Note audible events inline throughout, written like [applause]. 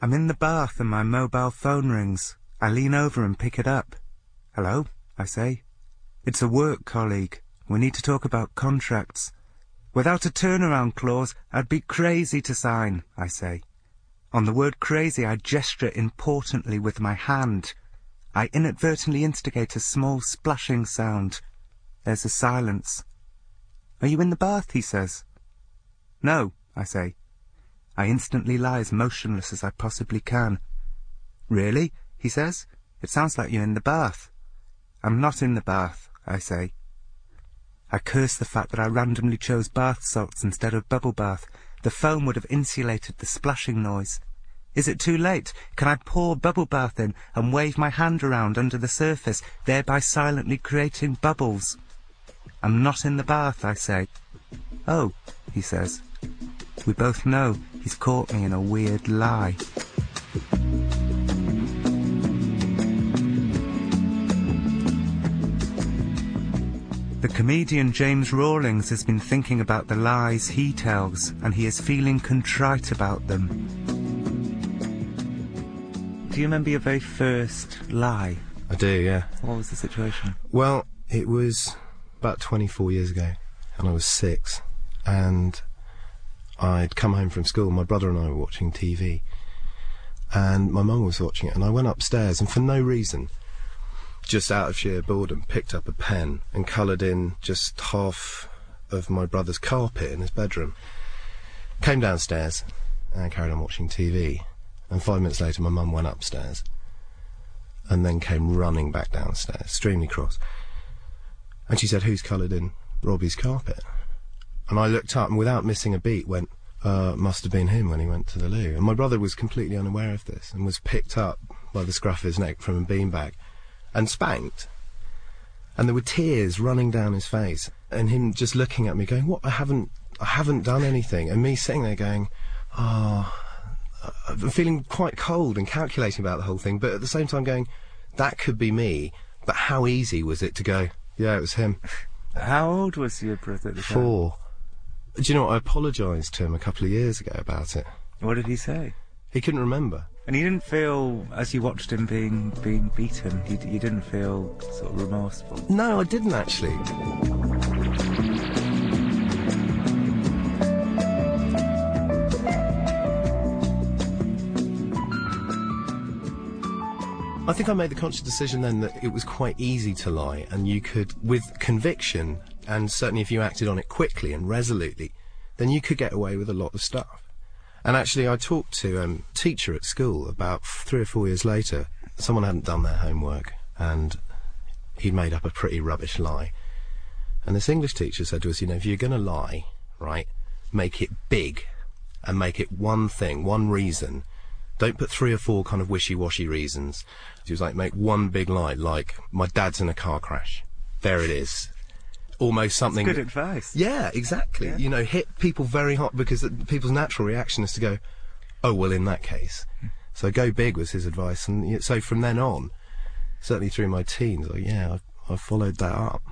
I'm in the bath and my mobile phone rings. I lean over and pick it up. Hello, I say. It's a work colleague. We need to talk about contracts. Without a turnaround clause, I'd be crazy to sign, I say. On the word crazy, I gesture importantly with my hand. I inadvertently instigate a small splashing sound. There's a silence. Are you in the bath? he says. No, I say. I instantly lie as motionless as I possibly can. Really? he says. It sounds like you're in the bath. I'm not in the bath, I say. I curse the fact that I randomly chose bath salts instead of bubble bath. The foam would have insulated the splashing noise. Is it too late? Can I pour bubble bath in and wave my hand around under the surface, thereby silently creating bubbles? I'm not in the bath, I say. Oh, he says. We both know he's caught me in a weird lie. The comedian James Rawlings has been thinking about the lies he tells, and he is feeling contrite about them. Do you remember your very first lie? I do, yeah. What was the situation? Well, it was about 24 years ago, and I was six, and I'd come home from school. My brother and I were watching TV, and my mum was watching it, and I went upstairs, and for no reason, just out of sheer boredom, picked up a pen and coloured in just half of my brother's carpet in his bedroom. Came downstairs and carried on watching TV. And five minutes later, my mum went upstairs and then came running back downstairs, extremely cross. And she said, Who's coloured in Robbie's carpet? And I looked up and without missing a beat went, uh, must have been him when he went to the loo. And my brother was completely unaware of this and was picked up by the scruff of his neck from a beanbag and spanked. And there were tears running down his face, and him just looking at me, going, "What? I haven't, I haven't done anything." And me sitting there going, "Ah." Oh, I'm feeling quite cold and calculating about the whole thing, but at the same time going, that could be me. But how easy was it to go? Yeah, it was him. [laughs] How old was your brother at the time? Four. Do you know what? I apologised to him a couple of years ago about it. What did he say? He couldn't remember. And you didn't feel, as you watched him being being beaten, you, you didn't feel sort of remorseful. No, I didn't actually. I think I made the conscious decision then that it was quite easy to lie, and you could, with conviction, and certainly if you acted on it quickly and resolutely, then you could get away with a lot of stuff. And actually, I talked to a um, teacher at school about three or four years later. Someone hadn't done their homework, and he'd made up a pretty rubbish lie. And this English teacher said to us, you know, if you're going to lie, right, make it big, and make it one thing, one reason. Don't put three or four kind of wishy-washy reasons. He was like, make one big lie, like, my dad's in a car crash. There it is almost something. That's good advice. Yeah, exactly. Yeah. You know, hit people very hot because people's natural reaction is to go, "Oh well, in that case." So go big was his advice, and so from then on, certainly through my teens, like, yeah, I've, I've followed that up.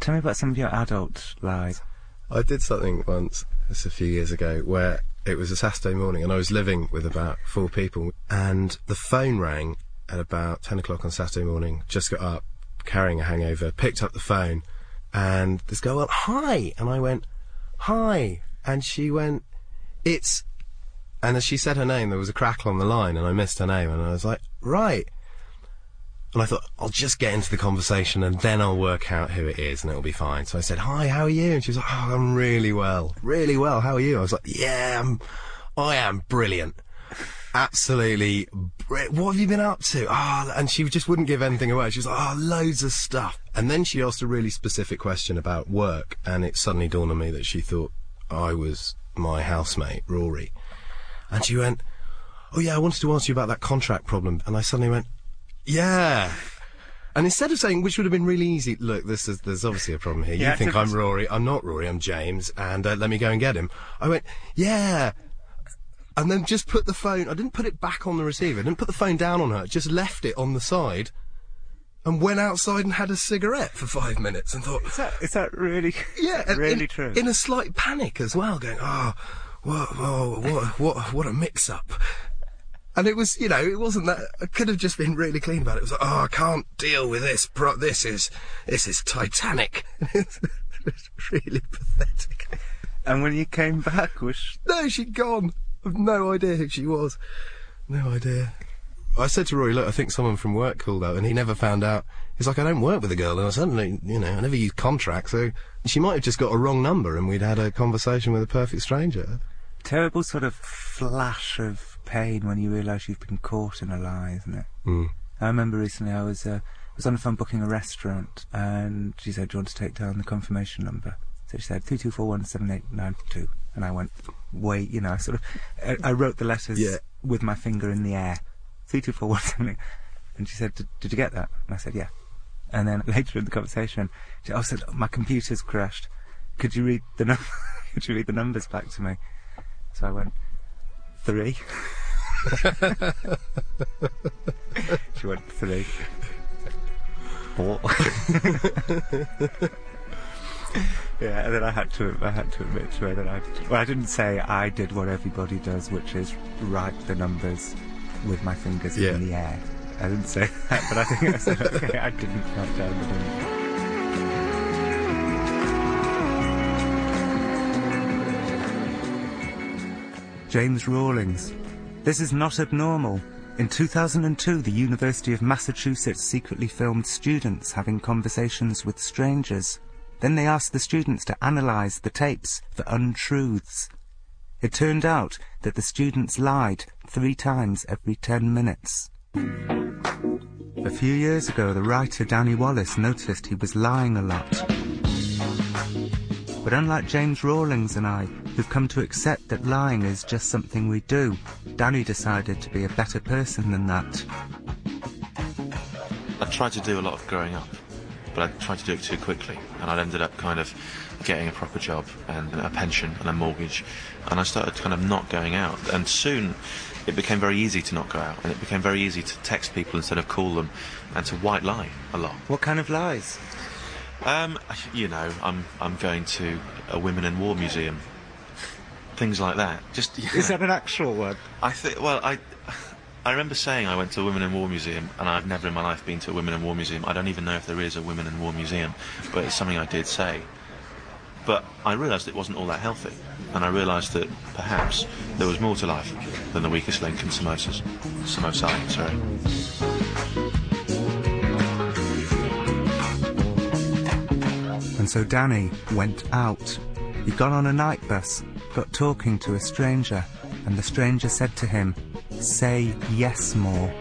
Tell me about some of your adult lies. I did something once, this a few years ago, where it was a Saturday morning, and I was living with about four people, and the phone rang at about ten o'clock on Saturday morning. Just got up, carrying a hangover, picked up the phone and this girl went, hi. And I went, hi. And she went, it's, and as she said her name, there was a crackle on the line and I missed her name. And I was like, right. And I thought, I'll just get into the conversation and then I'll work out who it is and it'll be fine. So I said, hi, how are you? And she was like, oh, I'm really well. Really well. How are you? I was like, yeah, I'm, I am brilliant absolutely. What have you been up to? Ah, oh, and she just wouldn't give anything away. She was like, oh, loads of stuff. And then she asked a really specific question about work, and it suddenly dawned on me that she thought I was my housemate, Rory. And she went, oh yeah, I wanted to ask you about that contract problem. And I suddenly went, yeah. And instead of saying, which would have been really easy, look, this is, there's obviously a problem here. You think [laughs] I'm Rory. I'm not Rory. I'm James. And uh, let me go and get him. I went, yeah and then just put the phone. I didn't put it back on the receiver. I didn't put the phone down on her. Just left it on the side, and went outside and had a cigarette for five minutes and thought, "Is that is that really? [laughs] Yeah, really in, true." In a slight panic as well, going, "Oh, what, what, what, what, what a mix-up." And it was, you know, it wasn't that. I could have just been really clean about it. It was like, oh, I can't deal with this. Bro, this is, this is Titanic. [laughs] it's really pathetic. And when you came back, was No, she'd gone. I've no idea who she was. No idea. I said to Rory, look, I think someone from work called out, and he never found out. He's like, I don't work with a girl, and I suddenly, you know, I never use contracts, so she might have just got a wrong number, and we'd had a conversation with a perfect stranger. terrible sort of flash of pain when you realise you've been caught in a lie, isn't it? Mm. I remember recently I was uh, was on the phone booking a restaurant, and she said, "Do you want to take down the confirmation number?" So she said, 22417892. And I went, wait, you know, I sort of, I, I wrote the letters Yeah. with my finger in the air. 224178. [laughs] And she said, "Did- did you get that? And I said, yeah. And then [laughs] later in the conversation, she oh, said, my computer's crashed. Could you read the num- [laughs] could you read the numbers back to me? So I went, three. she went, three. Four. Yeah, and then I had to I had to admit to her that I well I didn't say I did what everybody does, which is write the numbers with my fingers Yeah. in the air. I didn't say [laughs] that, but I think I said okay, I didn't write down the numbers. James Rawlings. This is not abnormal. In 2002, the University of Massachusetts secretly filmed students having conversations with strangers. Then they asked the students to analyze the tapes for untruths. It turned out that the students lied three times every ten minutes. A few years ago, the writer Danny Wallace noticed he was lying a lot. But unlike James Rawlings and I, who've come to accept that lying is just something we do, Danny decided to be a better person than that. I tried to do a lot of growing up, but I tried to do it too quickly, and I ended up kind of getting a proper job and a pension and a mortgage, and I started kind of not going out, and soon it became very easy to not go out, and it became very easy to text people instead of call them, and to white lie a lot. What kind of lies? Um, you know, I'm I'm going to a women in war museum, things like that. Just [laughs] Is that an actual word? I think. Well, I. I remember saying I went to a Women in War Museum, and I've never in my life been to a Women in War Museum. I don't even know if there is a Women in War Museum, but it's something I did say. But I realised it wasn't all that healthy, and I realised that perhaps there was more to life than the weakest link in samosas. Samosai, sorry. And so Danny went out. He got on a night bus, got talking to a stranger, and the stranger said to him, Say yes more.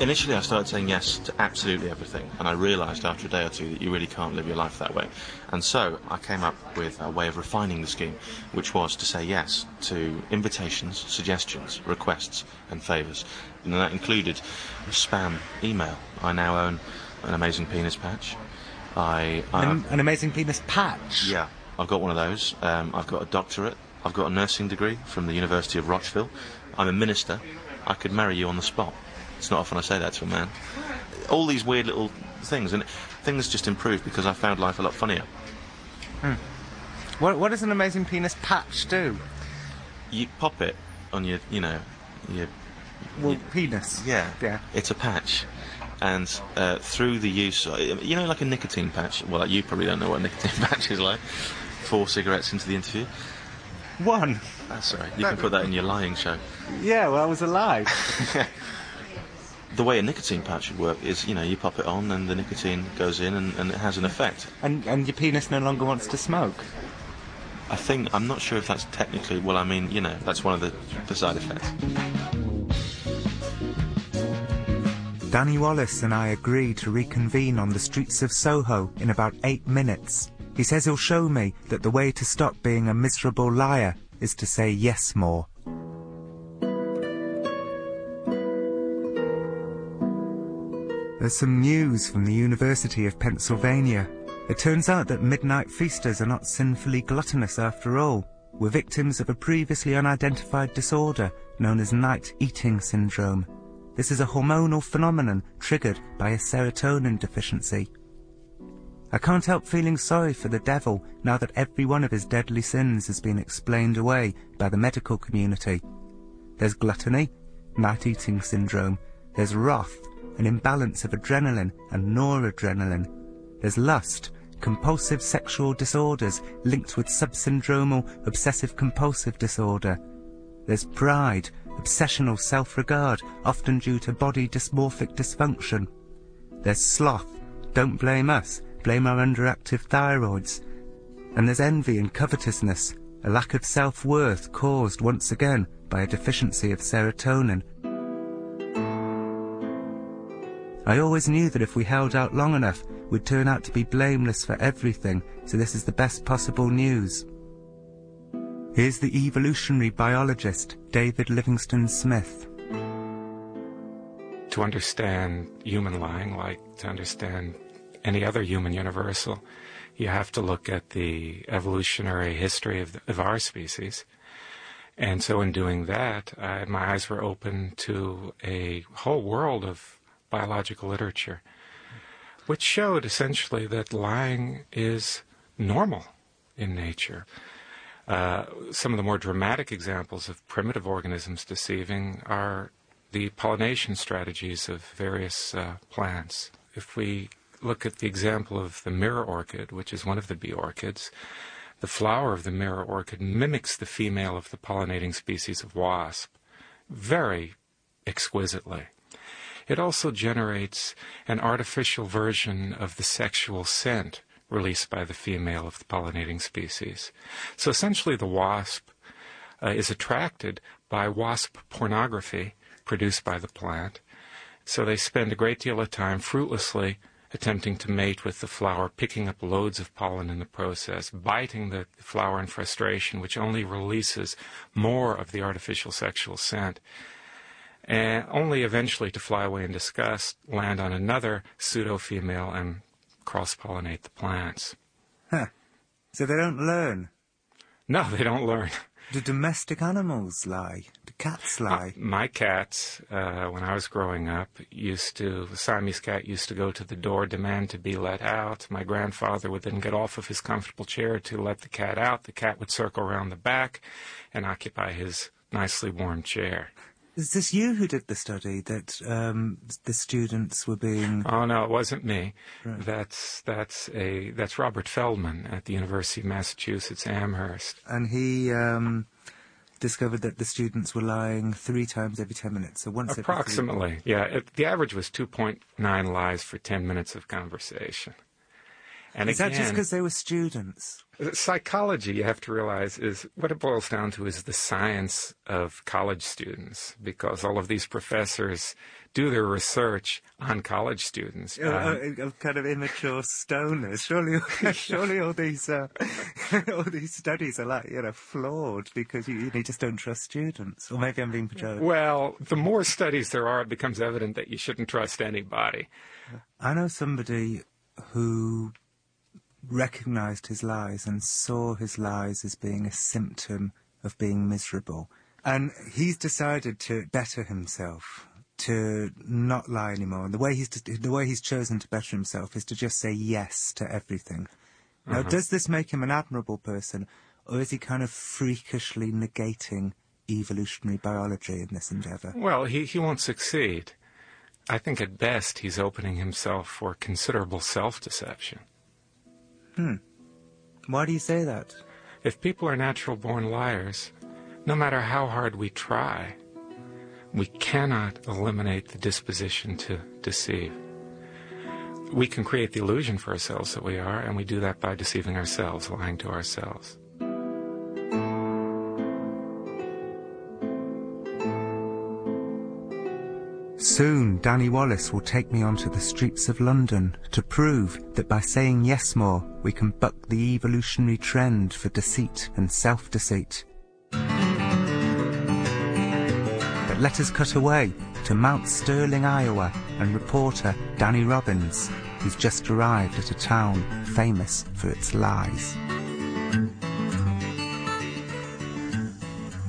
Initially, I started saying yes to absolutely everything, and I realised after a day or two that you really can't live your life that way. And so I came up with a way of refining the scheme, which was to say yes to invitations, suggestions, requests, and favours. And that included spam email. I now own an amazing penis patch. I, I An, an amazing penis patch. yeah, I've got one of those. Um, I've got a doctorate. I've got a nursing degree from the University of Rochville. I'm a minister. I could marry you on the spot. It's not often I say that to a man. All these weird little things, and things just improved because I found life a lot funnier. What, what does an amazing penis patch do? You pop it on your, you know, your Well, You- penis. yeah, Yeah. It's a patch, and uh, through the use, you know, like a nicotine patch. Well, you probably don't know what a nicotine [laughs] patch is like. Four cigarettes into the interview. One. That's all right. You can put that in your lying show. Yeah, well, I was alive. [laughs] [laughs] the way a nicotine patch would work is, you know, you pop it on and the nicotine goes in and, and it has an effect. and, and your penis no longer wants to smoke. I think, I'm not sure if that's technically, well, I mean, you know, that's one of the, the side effects. Danny Wallace and I agree to reconvene on the streets of Soho in about eight minutes. He says he'll show me that the way to stop being a miserable liar is to say yes more. There's some news from the University of Pennsylvania. It turns out that midnight feasters are not sinfully gluttonous after all. We're victims of a previously unidentified disorder known as night eating syndrome. This is a hormonal phenomenon triggered by a serotonin deficiency. I can't help feeling sorry for the devil now that every one of his deadly sins has been explained away by the medical community. There's gluttony, night eating syndrome. There's wrath, an imbalance of adrenaline and noradrenaline. There's lust, compulsive sexual disorders linked with subsyndromal obsessive compulsive disorder. There's pride, obsessional self-regard, often due to body dysmorphic dysfunction. There's sloth, don't blame us, blame our underactive thyroids. And there's envy and covetousness, a lack of self-worth caused once again by a deficiency of serotonin. I always knew that if we held out long enough, we'd turn out to be blameless for everything, so this is the best possible news. Here's the evolutionary biologist, David Livingstone Smith. To understand human lying, like to understand any other human universal, you have to look at the evolutionary history of, the, of our species. And so, in doing that, I, my eyes were open to a whole world of biological literature, which showed essentially that lying is normal in nature. Uh, some of the more dramatic examples of primitive organisms deceiving are the pollination strategies of various uh, plants. If we look at the example of the mirror orchid, which is one of the bee orchids, the flower of the mirror orchid mimics the female of the pollinating species of wasp very exquisitely. It also generates an artificial version of the sexual scent released by the female of the pollinating species. So essentially, the wasp uh, is attracted by wasp pornography produced by the plant. So they spend a great deal of time fruitlessly attempting to mate with the flower, picking up loads of pollen in the process, biting the flower in frustration, which only releases more of the artificial sexual scent, and only eventually to fly away in disgust, land on another pseudo female, and cross pollinate the plants. Huh. So they don't learn? No, they don't learn. Do domestic animals lie? Do cats lie? Uh, my cats, uh, when I was growing up, used to, the Siamese cat used to go to the door, demand to be let out. My grandfather would then get off of his comfortable chair to let the cat out. The cat would circle around the back and occupy his nicely warm chair. Is this you who did the study that um, the students were being? Oh no, it wasn't me. Right. That's that's a that's Robert Feldman at the University of Massachusetts Amherst. And he um, discovered that the students were lying three times every ten minutes, so once approximately. yeah, it, the average was two point nine lies for ten minutes of conversation. And is again, that just because they were students? Psychology, you have to realize, is what it boils down to is the science of college students, because all of these professors do their research on college students. Um, uh, uh, kind of immature stoners. Surely, [laughs] surely all these uh, [laughs] all these studies are like you know flawed because you, you just don't trust students. Or maybe I'm being pejorative. Well, the more studies there are, it becomes evident that you shouldn't trust anybody. I know somebody who recognized his lies and saw his lies as being a symptom of being miserable. And he's decided to better himself, to not lie anymore. And the way he's the way he's chosen to better himself is to just say yes to everything. Now, uh-huh. does this make him an admirable person, or is he kind of freakishly negating evolutionary biology in this endeavor? Well, he, he won't succeed. I think at best he's opening himself for considerable self deception. Hmm. Why do you say that? If people are natural born liars, no matter how hard we try, we cannot eliminate the disposition to deceive. We can create the illusion for ourselves that we are, and we do that by deceiving ourselves, lying to ourselves. Soon Danny Wallace will take me onto the streets of London to prove that by saying yes more, we can buck the evolutionary trend for deceit and self-deceit. But let us cut away to Mount Sterling, Iowa, and reporter Danny Robins, who's just arrived at a town famous for its lies.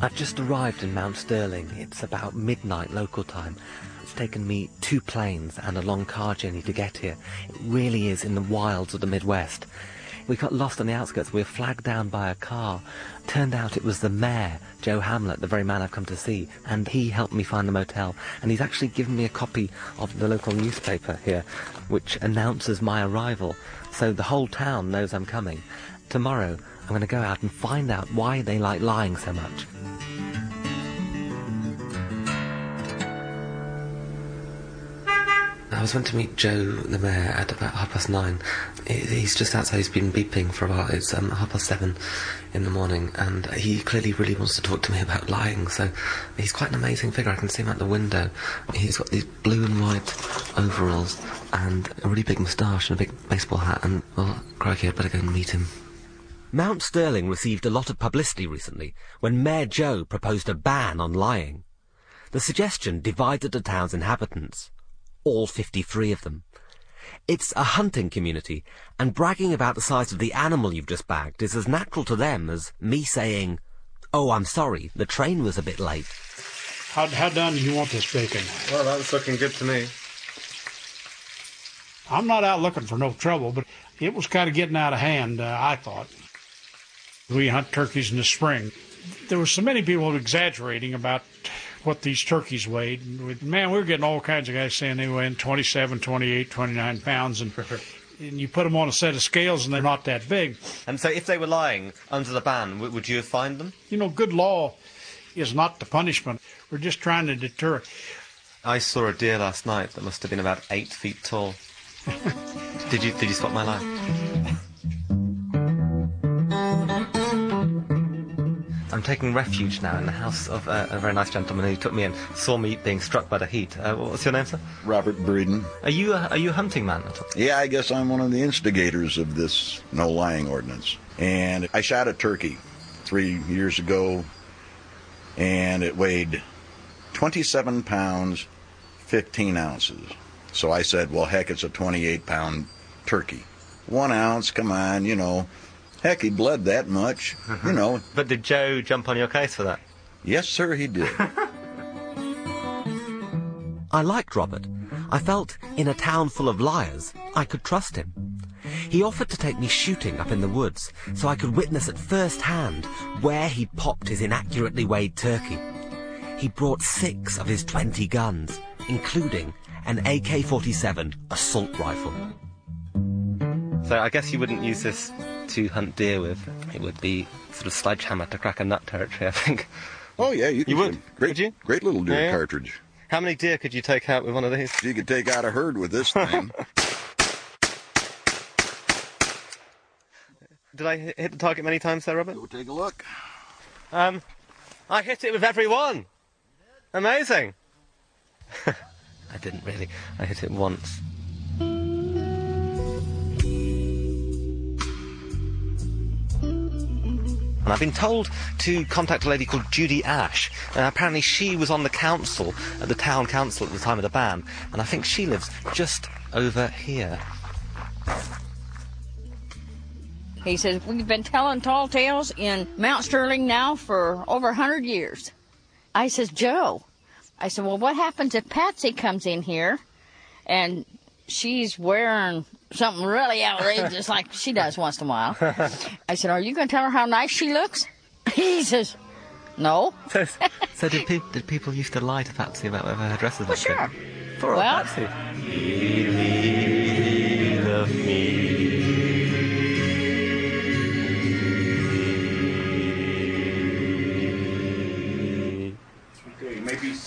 I've just arrived in Mount Sterling. It's about midnight local time, it's taken me two planes and a long car journey to get here. It really is in the wilds of the Midwest. We got lost on the outskirts. We were flagged down by a car. Turned out it was the mayor, Joe Hamlet, the very man I've come to see, and he helped me find the motel. And he's actually given me a copy of the local newspaper here, which announces my arrival. So the whole town knows I'm coming. Tomorrow, I'm going to go out and find out why they like lying so much. I was went to meet Joe, the mayor, at about half past nine. He's just outside. He's been beeping for a while. It's um, half past seven in the morning, and he clearly really wants to talk to me [laughs] about lying. So he's quite an amazing figure. I can see him out the window. He's got these blue and white overalls and a really big moustache and a big baseball hat. And well, crikey, I'd better go and meet him. Mount Sterling received a lot of publicity recently when Mayor Joe proposed a ban on lying. The suggestion divided the town's inhabitants all 53 of them. It's a hunting community, and bragging about the size of the animal you've just bagged is as natural to them as me saying, Oh, I'm sorry, the train was a bit late. How, how done do you want this bacon? Well, that's looking good to me. I'm not out looking for no trouble, but it was kind of getting out of hand, uh, I thought. We hunt turkeys in the spring. There were so many people exaggerating about what these turkeys weighed. Man, we were getting all kinds of guys saying they weighed 27, 28, 29 pounds, and, and you put them on a set of scales and they're not that big. And so, if they were lying under the ban, would you have fined them? You know, good law is not the punishment. We're just trying to deter. I saw a deer last night that must have been about eight feet tall. [laughs] did you did you spot my lie? I'm taking refuge now in the house of uh, a very nice gentleman who took me in, saw me being struck by the heat. Uh, what's your name, sir? Robert Breeden. Are you a, are you a hunting man at all? Yeah, I guess I'm one of the instigators of this no lying ordinance. And I shot a turkey three years ago, and it weighed 27 pounds, 15 ounces. So I said, well, heck, it's a 28 pound turkey. One ounce, come on, you know. Heck, he bled that much, uh-huh. you know. But did Joe jump on your case for that? Yes, sir, he did. [laughs] I liked Robert. I felt, in a town full of liars, I could trust him. He offered to take me shooting up in the woods so I could witness at first hand where he'd popped his inaccurately weighed turkey. He brought six of his 20 guns, including an AK-47 assault rifle. So I guess you wouldn't use this to hunt deer with. It would be sort of sledgehammer to crack a nut territory, I think. [laughs] Oh yeah, you, You would? Great, Would you? Great little deer Yeah, yeah. cartridge. How many deer could you take out with one of these? You could take out a herd with this [laughs] thing. Did I hit the target many times there, Robert? Go take a look. Um, I hit it with every one. Amazing. [laughs] I didn't really. I hit it once. And I've been told to contact a lady called Judy Ash. Uh, apparently, she was on the council, at the town council at the time of the ban, and I think she lives just over here. He says, We've been telling tall tales in Mount Sterling now for over a 100 years. I says, Joe, I said, Well, what happens if Patsy comes in here and she's wearing something really outrageous like she does once in a while? I said, Are you going to tell her how nice she looks? [laughs] He says, No. So, so did, peop did people used to lie to Patsy about whether her dresses Well, looked good? sure. Poor Well- Patsy. Leave me, love me.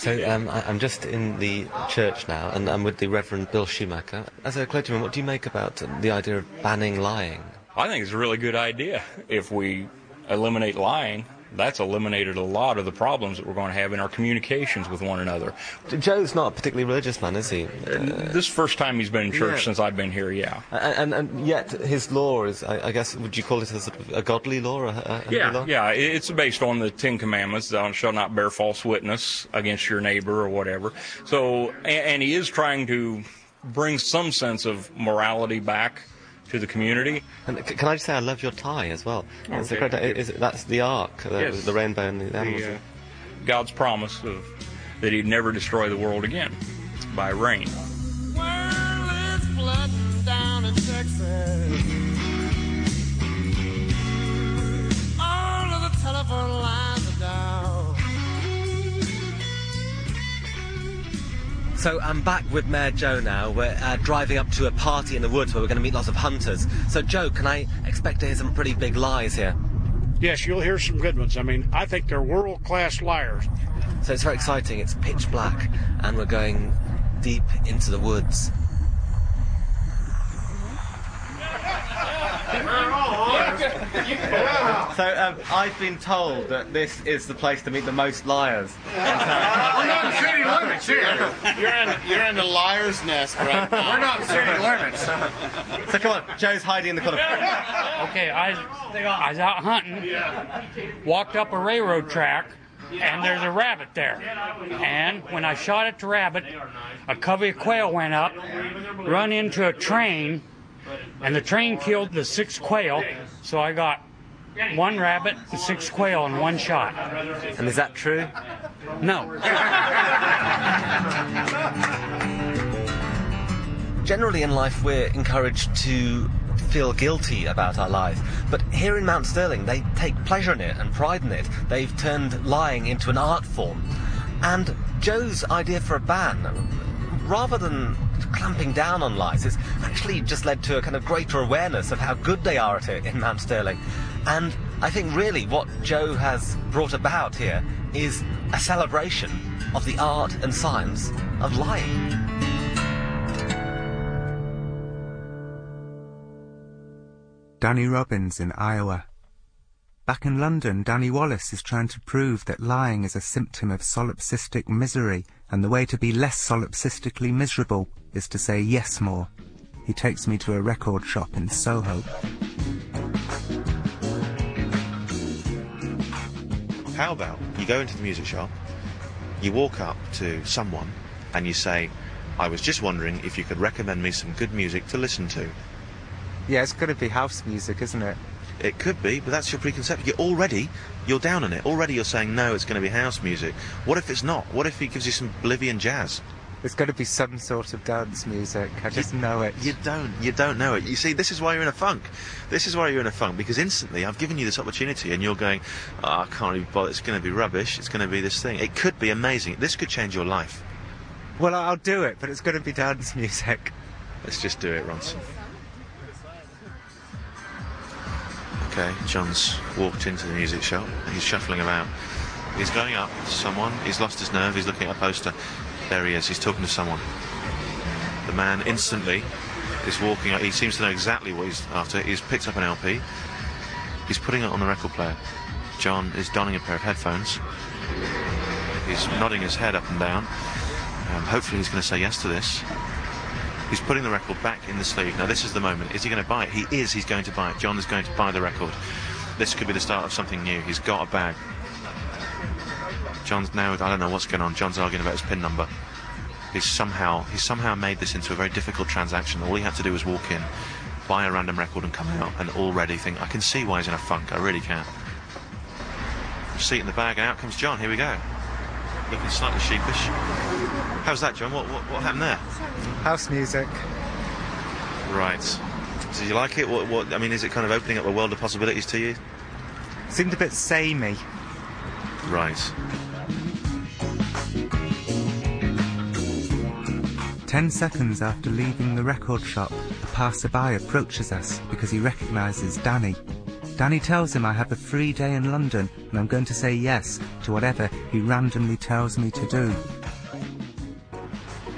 So um, I, I'm just in the church now, and I'm with the Reverend Bill Schumacher. As a clergyman, what do you make about the idea of banning lying? I think it's a really good idea. If we eliminate lying, that's eliminated a lot of the problems that we're going to have in our communications with one another. Joe's not a particularly religious man, is he? Uh, this is the first time he's been in church Yeah. since I've been here, yeah. And, and, and yet his law is, I, I guess, would you call it a, sort of a godly law? A, a Yeah, law? yeah. It's based on the Ten Commandments: "Thou shalt not bear false witness against your neighbor or whatever." So, and, and he is trying to bring some sense of morality back to the community. And c- can I just say I love your tie as well? It's a great, thank is it, that's the ark, the, Yes. the rainbow and the animals. The, uh, God's promise of that He'd never destroy the world again by rain. So I'm back with Mayor Joe now. We're uh, driving up to a party in the woods where we're going to meet lots of hunters. So, Joe, can I expect to hear some pretty big lies here? Yes, you'll hear some good ones. I mean, I think they're world class liars. So it's very exciting. It's pitch black, and we're going deep into the woods. [laughs] So um, I've been told that this is the place to meet the most liars. We're not city limits here. You're in, you're in the liar's nest right now. We're not city limits. So come on, Joe's hiding in the corner. Okay, I, I was out hunting, walked up a railroad track, and there's a rabbit there. And when I shot at the rabbit, a covey of quail went up, run into a train, and the train killed the six quail. So I got one rabbit and six quail in one shot. And is that true? No. Generally in life, we're encouraged to feel guilty about our lives. But here in Mount Sterling, they take pleasure in it and pride in it. They've turned lying into an art form. And Joe's idea for a ban, rather than clamping down on lies, has actually just led to a kind of greater awareness of how good they are at it in Mount Sterling. And I think really what Joe has brought about here is a celebration of the art and science of lying. Danny Robins in Iowa. Back in London, Danny Wallace is trying to prove that lying is a symptom of solipsistic misery, and the way to be less solipsistically miserable is to say yes more. He takes me to a record shop in Soho. How about you go into the music shop, you walk up to someone, and you say, I was just wondering if you could recommend me some good music to listen to. Yeah, it's got to be house music, isn't it? It could be, but that's your preconception. You're already, you're down on it. Already you're saying, no, it's going to be house music. What if it's not? What if he gives you some Bolivian jazz? There's got to be some sort of dance music. I just know it. You don't. You don't know it. You see, this is why you're in a funk. This is why you're in a funk because instantly I've given you this opportunity and you're going, oh, I can't even bother. It's going to be rubbish. It's going to be this thing. It could be amazing. This could change your life. Well, I'll do it, but it's going to be dance [laughs] music. Let's just do it, Ronson. Okay, Jon's walked into the music shop. He's shuffling about. He's going up to someone. He's lost his nerve. He's looking at a poster. There he is. He's talking to someone. The man instantly is walking. He seems to know exactly what he's after. He's picked up an LP. He's putting it on the record player. Jon is donning a pair of headphones. He's nodding his head up and down. Um, hopefully, he's going to say yes to this. He's putting the record back in the sleeve. Now, this is the moment. Is he going to buy it? He is. He's going to buy it. Jon is going to buy the record. This could be the start of something new. He's got a bag. Jon's now. I don't know what's going on. Jon's arguing about his pin number. He's somehow he's somehow made this into a very difficult transaction. All he had to do was walk in, buy a random record, and come out, and already think I can see why he's in a funk. I really can. Seat in the bag, and out comes Jon. Here we go. Looking slightly sheepish. How's that, Jon? What what, what happened there? House music. Right. So you like it? What, what? I mean, is it kind of opening up a world of possibilities to you? Seemed a bit samey. Right. Ten seconds after leaving the record shop, a passerby approaches us because he recognises Danny. Danny tells him I have a free day in London and I'm going to say yes to whatever he randomly tells me to do.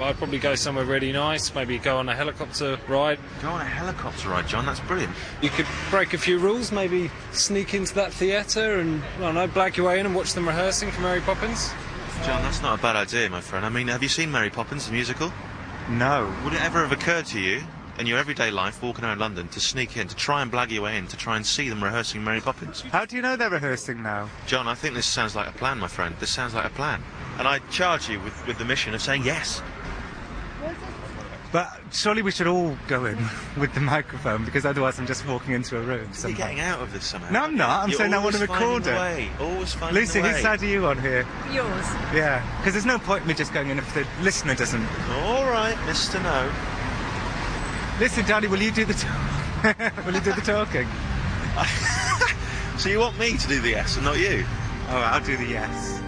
I'd probably go somewhere really nice, maybe go on a helicopter ride. Go on a helicopter ride, Jon. That's brilliant. You could break a few rules, maybe sneak into that theatre and, I don't know, blag your way in and watch them rehearsing for Mary Poppins. Jon, that's not a bad idea, my friend. I mean, have you seen Mary Poppins, the musical? No. Would it ever have occurred to you, in your everyday life, walking around London, to sneak in, to try and blag your way in, to try and see them rehearsing Mary Poppins? How do you know they're rehearsing now? Jon, I think this sounds like a plan, my friend. This sounds like a plan. And I charge you with, with the mission of saying yes. But surely we should all go in [laughs] with the microphone because otherwise I'm just walking into a room. You're Somehow. getting out of this somehow. No, I'm not. I'm You're saying I want to always record finding it. a way. Always finding Lucy, a way. whose side are you on here? Yours. Yeah, because there's no point in me just going in if the listener doesn't. All right, Mr. No. Listen, Daddy, will you do the talk? [laughs] will you do the talking? [laughs] So you want me to do the yes and not you? All right, I'll do the yes.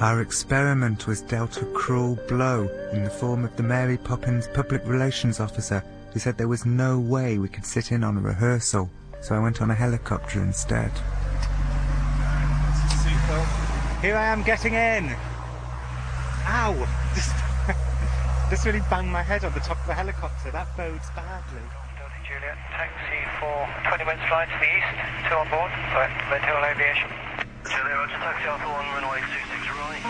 Our experiment was dealt a cruel blow in the form of the Mary Poppins public relations officer who said there was no way we could sit in on a rehearsal, so I went on a helicopter instead. Here I am getting in. Ow! Just, just really banged my head on the top of the helicopter. That bodes badly. Juliet, taxi for 20 minutes flight to the east, two on board, right, Red Hill Aviation. Juliet, Roger, taxi Alpha 1, runway 26 right.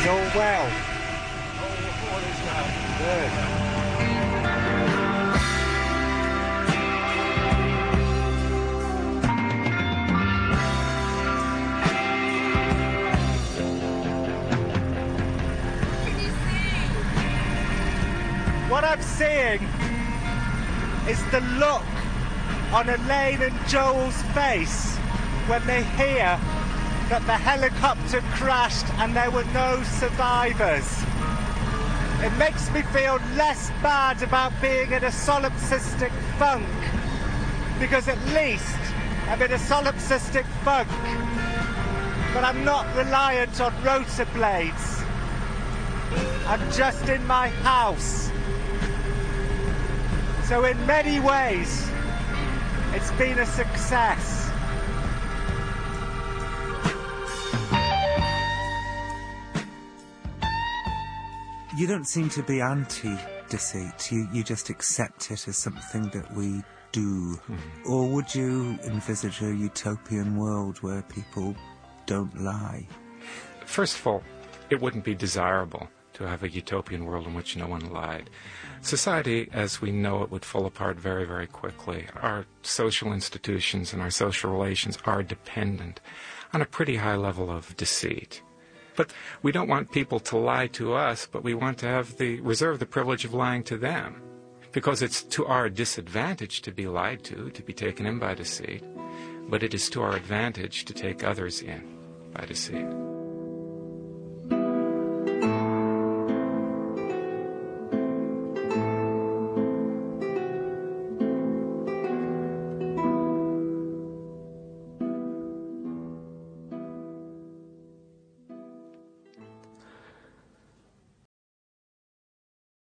Is all well? all is well. Good. What I'm seeing is the look on Elaine and Joel's face when they hear that the helicopter crashed and there were no survivors. It makes me feel less bad about being in a solipsistic funk because at least I'm in a solipsistic funk, but I'm not reliant on rotor blades. I'm just in my house. So in many ways, it's been a success. You don't seem to be anti deceit. You, you just accept it as something that we do. Hmm. Or would you envisage a utopian world where people don't lie? First of all, it wouldn't be desirable to have a utopian world in which no one lied. Society, as we know it, would fall apart very, very quickly. Our social institutions and our social relations are dependent on a pretty high level of deceit. But we don't want people to lie to us, but we want to have the reserve the privilege of lying to them. Because it's to our disadvantage to be lied to, to be taken in by deceit, but it is to our advantage to take others in by deceit.